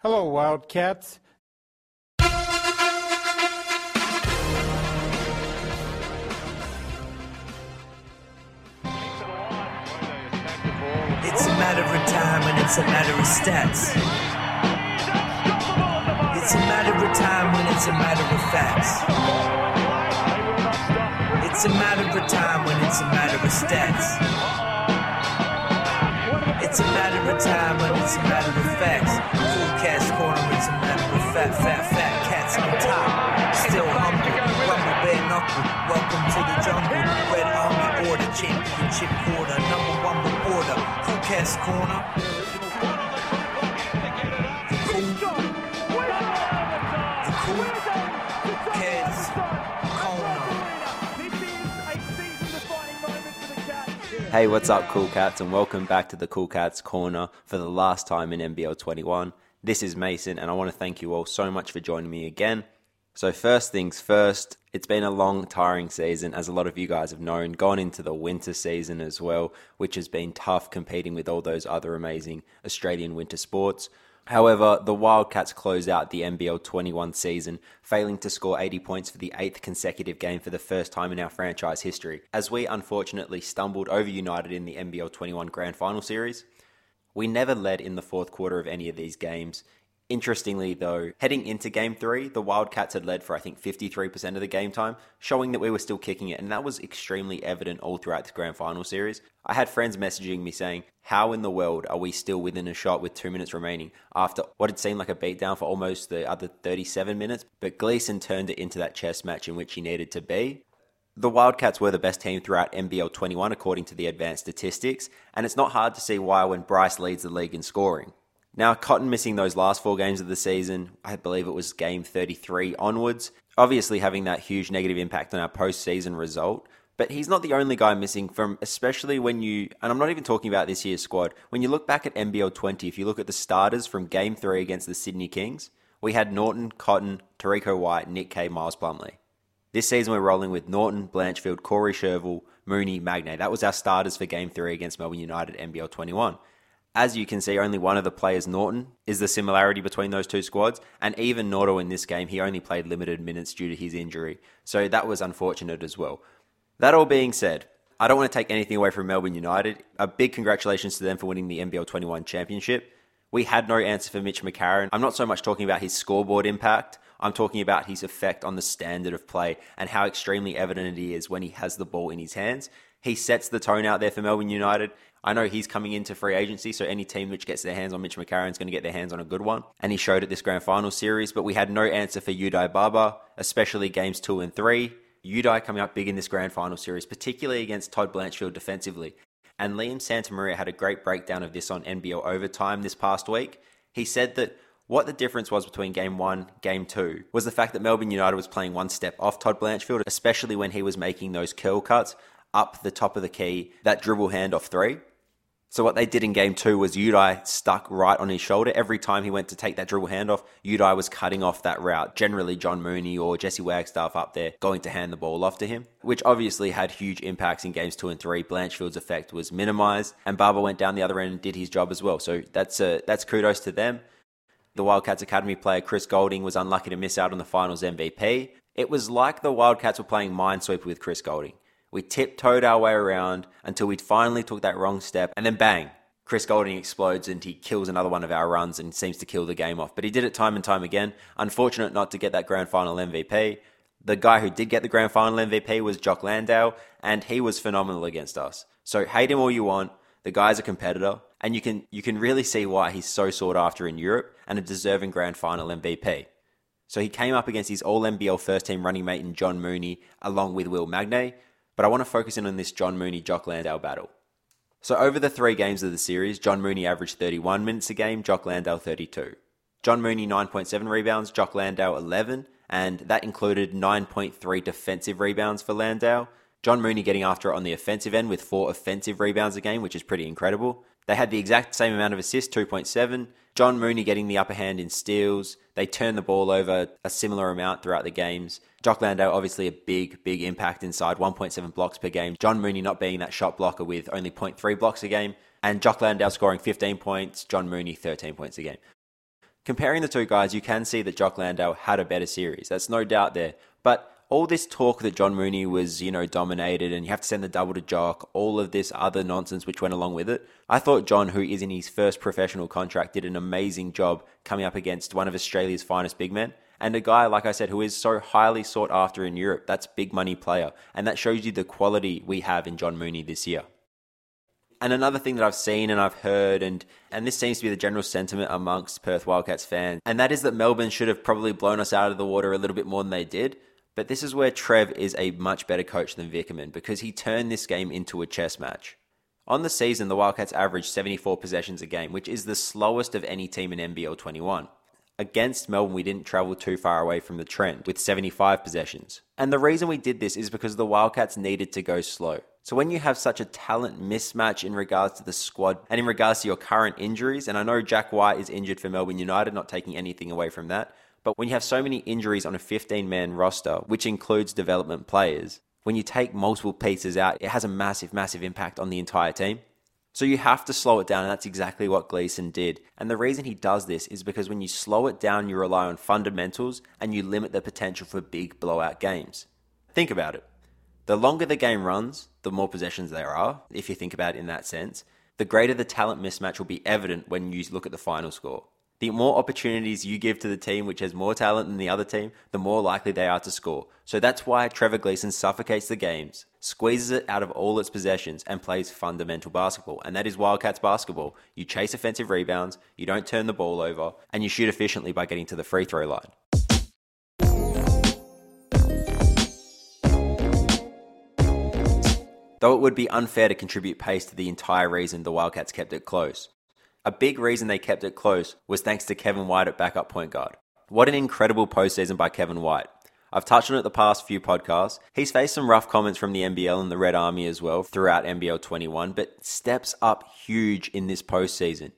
Hello, Wildcats. It's a matter of time and it's a matter of stats. It's a matter of time when it's a matter of facts. It's a matter of time when it's a matter of stats. It's a matter of time when it's a matter of facts. Fat, fat, fat cats on top. Still humble, rumble, bare knuckle. Welcome to the jungle. Red Army Order, championship quarter, number one reporter. Cool, the cool cats corner. Hey, what's up, Cool Cats, and welcome back to the Cool Cats Corner for the last time in NBL 21. This is Mason, and I want to thank you all so much for joining me again. So, first things first, it's been a long, tiring season, as a lot of you guys have known, gone into the winter season as well, which has been tough competing with all those other amazing Australian winter sports. However, the Wildcats close out the NBL 21 season, failing to score 80 points for the eighth consecutive game for the first time in our franchise history, as we unfortunately stumbled over United in the NBL 21 Grand Final Series. We never led in the fourth quarter of any of these games. Interestingly, though, heading into game three, the Wildcats had led for I think 53% of the game time, showing that we were still kicking it, and that was extremely evident all throughout the grand final series. I had friends messaging me saying, How in the world are we still within a shot with two minutes remaining after what had seemed like a beatdown for almost the other 37 minutes? But Gleeson turned it into that chess match in which he needed to be. The Wildcats were the best team throughout NBL 21 according to the advanced statistics, and it's not hard to see why when Bryce leads the league in scoring. Now, Cotton missing those last four games of the season, I believe it was game 33 onwards, obviously having that huge negative impact on our postseason result. But he's not the only guy missing from, especially when you, and I'm not even talking about this year's squad, when you look back at NBL 20, if you look at the starters from game three against the Sydney Kings, we had Norton, Cotton, Terrico White, Nick Kay, Miles Plumlee. This season we're rolling with Norton, Blanchfield, Corey Shervill, Mooney, Magnay. That was our starters for game three against Melbourne United NBL 21. As you can see, only one of the players, Norton, is the similarity between those two squads. And even Norto in this game, he only played limited minutes due to his injury. So that was unfortunate as well. That all being said, I don't want to take anything away from Melbourne United. A big congratulations to them for winning the NBL 21 championship. We had no answer for Mitch McCarron. I'm not so much talking about his scoreboard impact. I'm talking about his effect on the standard of play and how extremely evident it is when he has the ball in his hands. He sets the tone out there for Melbourne United. I know he's coming into free agency, so any team which gets their hands on Mitch McCarron is going to get their hands on a good one. And he showed it this grand final series, but we had no answer for Yudai Baba, especially games two and three. Yudai coming up big in this grand final series, particularly against Todd Blanchfield defensively. And Liam Santamaria had a great breakdown of this on NBL Overtime this past week. He said that what the difference was between game one, game two, was the fact that Melbourne United was playing one step off Todd Blanchfield, especially when he was making those curl cuts up the top of the key, that dribble handoff three. So what they did in game two was Yudai stuck right on his shoulder. Every time he went to take that dribble handoff, Yudai was cutting off that route. Generally, John Mooney or Jesse Wagstaff up there going to hand the ball off to him, which obviously had huge impacts in games two and three. Blanchfield's effect was minimized, and Baba went down the other end and did his job as well. So that's a, that's kudos to them. The Wildcats Academy player Chris Goulding was unlucky to miss out on the finals MVP. It was like the Wildcats were playing Minesweeper with Chris Goulding. We tiptoed our way around until we finally took that wrong step, and then bang, Chris Goulding explodes and he kills another one of our runs and seems to kill the game off. But he did it time and time again. Unfortunate not to get that grand final MVP. The guy who did get the grand final MVP was Jock Landale, and he was phenomenal against us. So hate him all you want. The guy's a competitor, and you can you can really see why he's so sought after in Europe and a deserving grand final MVP. So he came up against his All NBL first team running mate in John Mooney, along with Will Magnay, but I want to focus in on this John Mooney Jock Landale battle. So over the three games of the series, John Mooney averaged 31 minutes a game, Jock Landale 32. John Mooney 9.7 rebounds, Jock Landale 11, and that included 9.3 defensive rebounds for Landale. John Mooney getting after it on the offensive end with four offensive rebounds a game, which is pretty incredible. They had the exact same amount of assists, 2.7. John Mooney getting the upper hand in steals. They turn the ball over a similar amount throughout the games. Jock Landale, obviously a big, big impact inside, 1.7 blocks per game. John Mooney not being that shot blocker with only 0.3 blocks a game. And Jock Landale scoring 15 points, John Mooney 13 points a game. Comparing the two guys, you can see that Jock Landale had a better series. That's no doubt there. But all this talk that John Mooney was, you know, dominated and you have to send the double to Jock, all of this other nonsense which went along with it. I thought John, who is in his first professional contract, did an amazing job coming up against one of Australia's finest big men. And a guy, like I said, who is so highly sought after in Europe. That's big money player. And that shows you the quality we have in John Mooney this year. And another thing that I've seen and I've heard, and, and this seems to be the general sentiment amongst Perth Wildcats fans, and that is that Melbourne should have probably blown us out of the water a little bit more than they did. But this is where Trev is a much better coach than Vickerman because he turned this game into a chess match. On the season, the Wildcats averaged 74 possessions a game, which is the slowest of any team in NBL 21. Against Melbourne, we didn't travel too far away from the trend with 75 possessions. And the reason we did this is because the Wildcats needed to go slow. So when you have such a talent mismatch in regards to the squad and in regards to your current injuries, and I know Jack White is injured for Melbourne United, not taking anything away from that, but when you have so many injuries on a 15 man roster, which includes development players, when you take multiple pieces out, it has a massive, massive impact on the entire team. So you have to slow it down, and that's exactly what Gleeson did. And the reason he does this is because when you slow it down, you rely on fundamentals and you limit the potential for big blowout games. Think about it. The longer the game runs, the more possessions there are, if you think about it in that sense, the greater the talent mismatch will be evident when you look at the final score the more opportunities you give to the team which has more talent than the other team, the more likely they are to score. So that's why Trevor Gleeson suffocates the games, squeezes it out of all its possessions, and plays fundamental basketball. And that is Wildcats basketball. You chase offensive rebounds, you don't turn the ball over, and you shoot efficiently by getting to the free throw line. Though it would be unfair to contribute pace to the entire reason the Wildcats kept it close. A big reason they kept it close was thanks to Kevin White at backup point guard. What an incredible postseason by Kevin White. I've touched on it the past few podcasts. He's faced some rough comments from the NBL and the Red Army as well throughout NBL 21, but steps up huge in this postseason.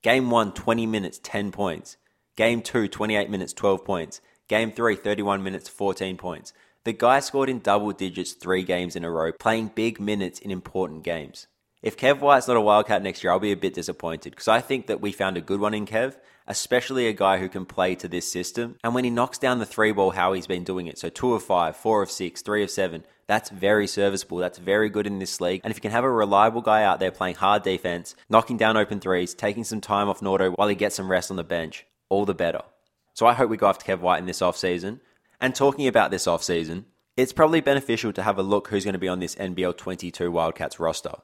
Game 1, 20 minutes, 10 points. Game 2, 28 minutes, 12 points. Game 3, 31 minutes, 14 points. The guy scored in double digits three games in a row, playing big minutes in important games. If Kev White's not a Wildcat next year, I'll be a bit disappointed because I think that we found a good one in Kev, especially a guy who can play to this system. And when he knocks down the three ball, how he's been doing it. So two of five, four of six, three of seven. That's very serviceable. That's very good in this league. And if you can have a reliable guy out there playing hard defense, knocking down open threes, taking some time off Nordo while he gets some rest on the bench, all the better. So I hope we go after Kev White in this offseason. And talking about this offseason, it's probably beneficial to have a look who's going to be on this NBL 22 Wildcats roster.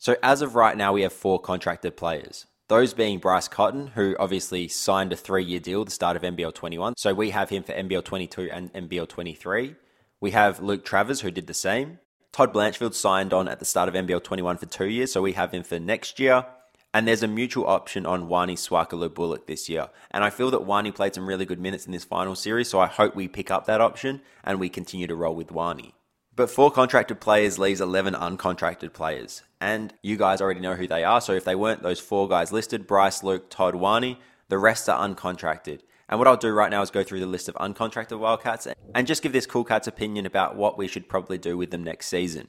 So as of right now, we have four contracted players. Those being Bryce Cotton, who obviously signed a three year deal at the start of NBL 21. So we have him for NBL 22 and NBL 23. We have Luke Travers, who did the same. Todd Blanchfield signed on at the start of NBL 21 for two years, so we have him for next year. And there's a mutual option on Wani Swaka Lo Buluk this year. And I feel that Wani played some really good minutes in this final series, so I hope we pick up that option and we continue to roll with Wani. But four contracted players leaves 11 uncontracted players. And you guys already know who they are. So if they weren't those four guys listed Bryce, Luke, Todd, Wani the rest are uncontracted. And what I'll do right now is go through the list of uncontracted Wildcats and just give this Cool Cats opinion about what we should probably do with them next season.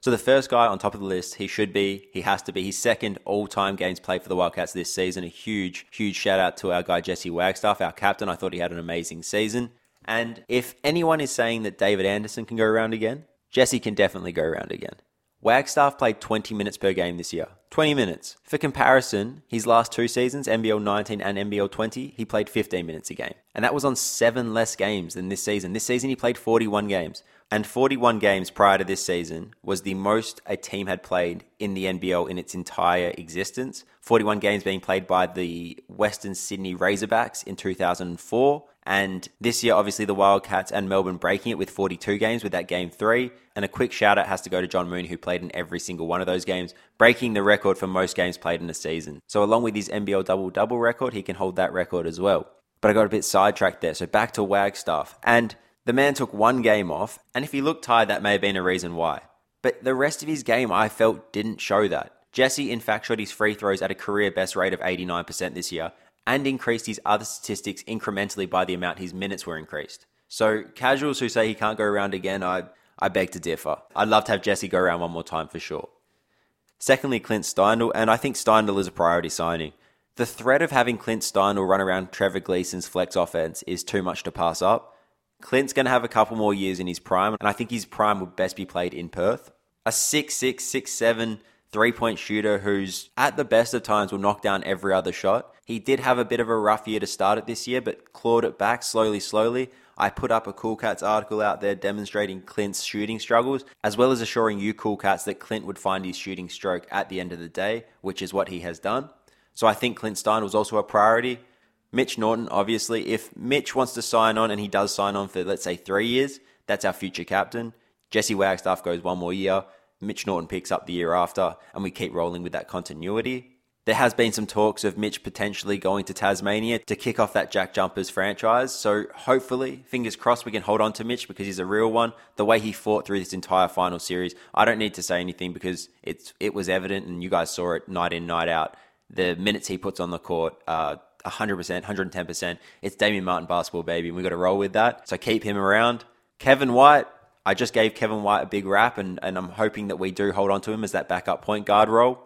So the first guy on top of the list, he should be, he has to be, his second all-time games played for the Wildcats this season. A huge, huge shout out to our guy Jesse Wagstaff, our captain. I thought he had an amazing season. And if anyone is saying that David Anderson can go around again, Jesse can definitely go around again. Wagstaff played 20 minutes per game this year. 20 minutes. For comparison, his last two seasons, NBL 19 and NBL 20, he played 15 minutes a game. And that was on seven less games than this season. This season, he played 41 games. And 41 games prior to this season was the most a team had played in the NBL in its entire existence. 41 games being played by the Western Sydney Razorbacks in 2004 and this year, obviously, the Wildcats and Melbourne breaking it with 42 games with that game three. And a quick shout out has to go to John Moon, who played in every single one of those games, breaking the record for most games played in a season. So, along with his NBL double double record, he can hold that record as well. But I got a bit sidetracked there. So, back to Wagstaff. And the man took one game off. And if he looked tired, that may have been a reason why. But the rest of his game, I felt, didn't show that. Jesse, in fact, shot his free throws at a career best rate of 89% this year, and increased his other statistics incrementally by the amount his minutes were increased. So casuals who say he can't go around again, I, I beg to differ. I'd love to have Jesse go around one more time for sure. Secondly, Clint Steindl, and I think Steindl is a priority signing. The threat of having Clint Steindl run around Trevor Gleeson's flex offense is too much to pass up. Clint's going to have a couple more years in his prime, and I think his prime would best be played in Perth. A 6'6, 6'7 three point shooter who's at the best of times will knock down every other shot. He did have a bit of a rough year to start it this year, but clawed it back slowly, slowly. I put up a Cool Cats article out there demonstrating Clint's shooting struggles, as well as assuring you Cool Cats that Clint would find his shooting stroke at the end of the day, which is what he has done. So I think Clint Stein was also a priority. Mitch Norton, obviously, if Mitch wants to sign on and he does sign on for, let's say, three years, that's our future captain. Jesse Wagstaff goes one more year. Mitch Norton picks up the year after, and we keep rolling with that continuity. There has been some talks of Mitch potentially going to Tasmania to kick off that Jack Jumpers franchise. So hopefully, fingers crossed, we can hold on to Mitch because he's a real one. The way he fought through this entire final series, I don't need to say anything because it's it was evident and you guys saw it night in, night out. The minutes he puts on the court, uh, 100%, 110%. It's Damian Martin basketball, baby, and we got to roll with that. So keep him around. Kevin White, I just gave Kevin White a big rap, and, and I'm hoping that we do hold on to him as that backup point guard role.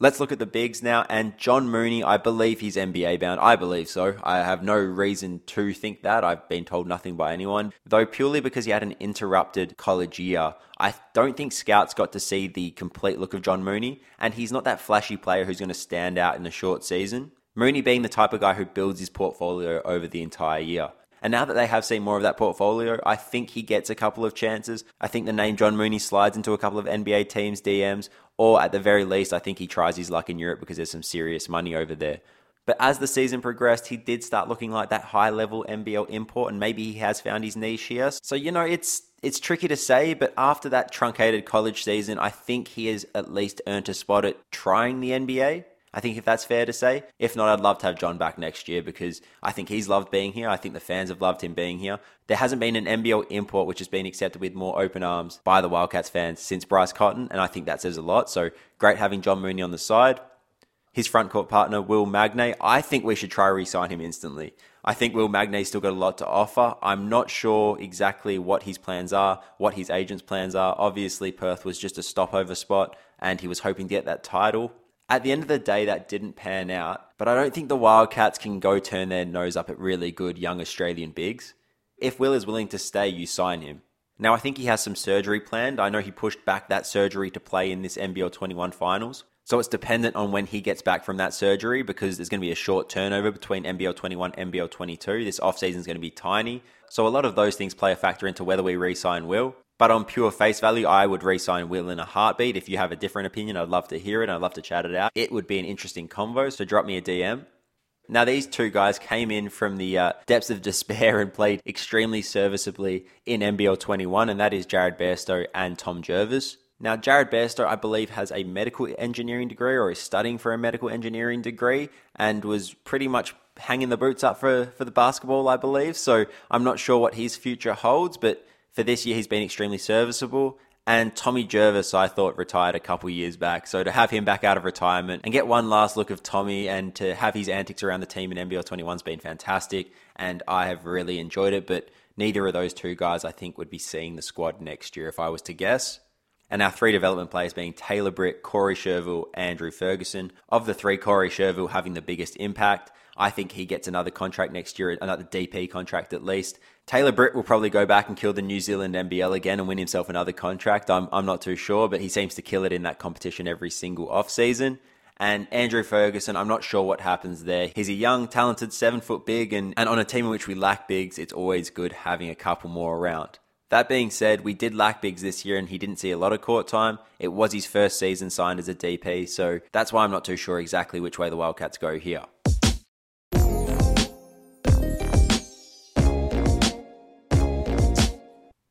Let's look at the bigs now. And John Mooney, I believe he's NBA bound. I believe so. I have no reason to think that. I've been told nothing by anyone. Though purely because he had an interrupted college year, I don't think scouts got to see the complete look of John Mooney. And he's not that flashy player who's going to stand out in a short season. Mooney being the type of guy who builds his portfolio over the entire year. And now that they have seen more of that portfolio, I think he gets a couple of chances. I think the name John Mooney slides into a couple of NBA teams' DMs, or at the very least, I think he tries his luck in Europe because there's some serious money over there. But as the season progressed, he did start looking like that high level NBL import, and maybe he has found his niche here. So, you know, it's it's tricky to say, but after that truncated college season, I think he has at least earned a spot at trying the NBA. I think if that's fair to say. If not, I'd love to have John back next year because I think he's loved being here. I think the fans have loved him being here. There hasn't been an NBL import which has been accepted with more open arms by the Wildcats fans since Bryce Cotton, and I think that says a lot. So great having John Mooney on the side. His front court partner, Will Magnay, I think we should try re sign him instantly. I think Will Magnay's still got a lot to offer. I'm not sure exactly what his plans are, what his agent's plans are. Obviously, Perth was just a stopover spot, and he was hoping to get that title. At the end of the day, that didn't pan out, but I don't think the Wildcats can go turn their nose up at really good young Australian bigs. If Will is willing to stay, you sign him. Now, I think he has some surgery planned. I know he pushed back that surgery to play in this NBL 21 finals. So it's dependent on when he gets back from that surgery because there's going to be a short turnover between NBL 21 and NBL 22. This offseason is going to be tiny. So a lot of those things play a factor into whether we re sign Will. But on pure face value, I would re sign Will in a heartbeat. If you have a different opinion, I'd love to hear it. I'd love to chat it out. It would be an interesting convo, so drop me a DM. Now, these two guys came in from the uh, depths of despair and played extremely serviceably in NBL 21, and that is Jarred Bairstow and Tom Jervis. Now, Jarred Bairstow, I believe, has a medical engineering degree or is studying for a medical engineering degree and was pretty much hanging the boots up for, for the basketball, I believe. So I'm not sure what his future holds, but for this year, he's been extremely serviceable. And Tommy Jervis, I thought, retired a couple years back. So to have him back out of retirement and get one last look of Tommy and to have his antics around the team in NBL 21 has been fantastic. And I have really enjoyed it. But neither of those two guys, I think, would be seeing the squad next year if I was to guess. And our three development players being Taylor Britt, Corey Shervill, Andrew Ferguson. Of the three, Corey Shervill having the biggest impact. I think he gets another contract next year, another DP contract at least. Taylor Britt will probably go back and kill the New Zealand NBL again and win himself another contract. I'm, I'm not too sure, but he seems to kill it in that competition every single off season. And Andrew Ferguson, I'm not sure what happens there. He's a young, talented, seven foot big, and, and on a team in which we lack bigs, it's always good having a couple more around. That being said, we did lack bigs this year and he didn't see a lot of court time. It was his first season signed as a DP, so that's why I'm not too sure exactly which way the Wildcats go here.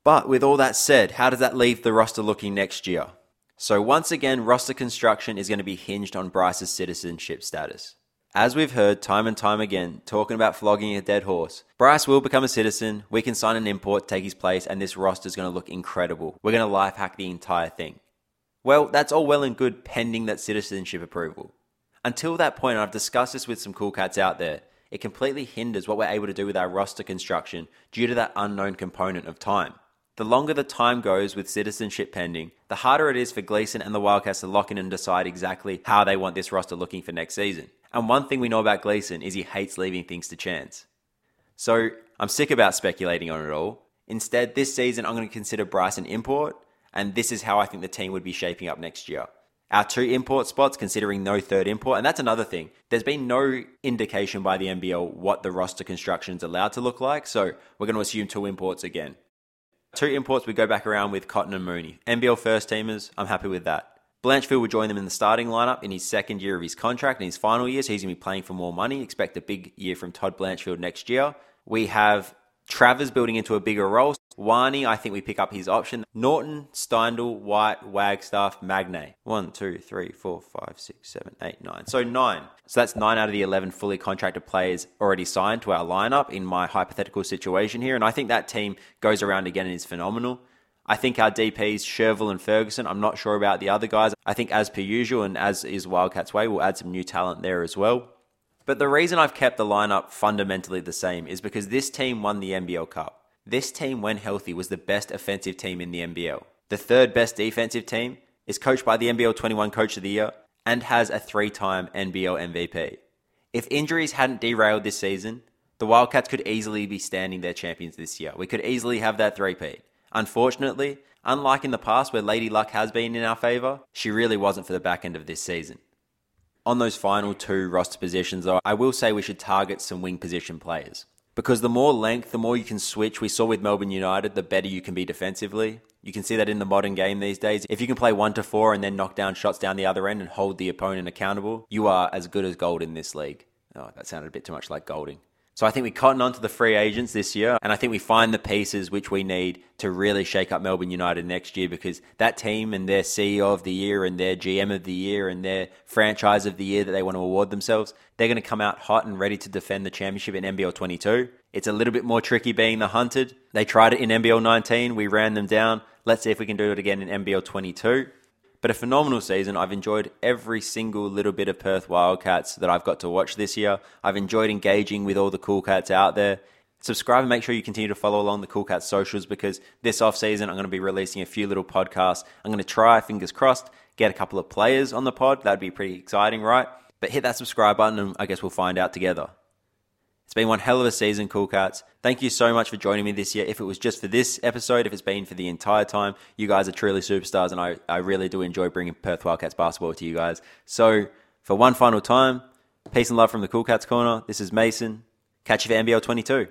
But with all that said, how does that leave the roster looking next year? So, once again, roster construction is going to be hinged on Bryce's citizenship status. As we've heard time and time again, talking about flogging a dead horse, Bryce will become a citizen, we can sign an import, take his place, and this roster is going to look incredible. We're going to life hack the entire thing. Well, that's all well and good pending that citizenship approval. Until that point, I've discussed this with some cool cats out there, it completely hinders what we're able to do with our roster construction due to that unknown component of time. The longer the time goes with citizenship pending, the harder it is for Gleeson and the Wildcats to lock in and decide exactly how they want this roster looking for next season. And one thing we know about Gleeson is he hates leaving things to chance. So I'm sick about speculating on it all. Instead, this season I'm going to consider Bryce an import, and this is how I think the team would be shaping up next year. Our two import spots, considering no third import, and that's another thing. There's been no indication by the NBL what the roster construction is allowed to look like, so we're going to assume two imports again. Two imports, we go back around with Cotton and Mooney. NBL first teamers, I'm happy with that. Blanchfield will join them in the starting lineup in his second year of his contract. In his final year, so he's going to be playing for more money. Expect a big year from Todd Blanchfield next year. We have Travers building into a bigger role. Wani, I think we pick up his option. Norton, Steindl, White, Wagstaff, Magnay. One, two, three, four, five, six, seven, eight, nine. So nine. So that's nine out of the 11 fully contracted players already signed to our lineup in my hypothetical situation here. And I think that team goes around again and is phenomenal. I think our DPs, Shervill and Ferguson, I'm not sure about the other guys. I think, as per usual, and as is Wildcats' way, we'll add some new talent there as well. But the reason I've kept the lineup fundamentally the same is because this team won the NBL Cup. This team, when healthy, was the best offensive team in the NBL. The third best defensive team is coached by the NBL 21 Coach of the Year and has a three time NBL MVP. If injuries hadn't derailed this season, the Wildcats could easily be standing their champions this year. We could easily have that three-peat. Unfortunately, unlike in the past where Lady Luck has been in our favour, she really wasn't for the back end of this season on those final two roster positions, though, I will say we should target some wing position players. Because the more length, the more you can switch. We saw with Melbourne United, the better you can be defensively. You can see that in the modern game these days. If you can play one to four and then knock down shots down the other end and hold the opponent accountable, you are as good as gold in this league. Oh, that sounded a bit too much like Goulding. So I think we cotton on to the free agents this year, and I think we find the pieces which we need to really shake up Melbourne United next year because that team and their CEO of the year and their GM of the year and their franchise of the year that they want to award themselves, they're going to come out hot and ready to defend the championship in NBL 22. It's a little bit more tricky being the hunted. They tried it in NBL 19, we ran them down. Let's see if we can do it again in NBL 22. But a phenomenal season. I've enjoyed every single little bit of Perth Wildcats that I've got to watch this year. I've enjoyed engaging with all the cool cats out there. Subscribe and make sure you continue to follow along the Cool Cats socials because this off season I'm going to be releasing a few little podcasts. I'm going to try, fingers crossed, get a couple of players on the pod. That'd be pretty exciting, right? But hit that subscribe button and I guess we'll find out together. It's been one hell of a season, Cool Cats. Thank you so much for joining me this year. If it was just for this episode, if it's been for the entire time, you guys are truly superstars, and I, I really do enjoy bringing Perth Wildcats basketball to you guys. So, for one final time, peace and love from the Cool Cats Corner. This is Mason. Catch you for NBL 22.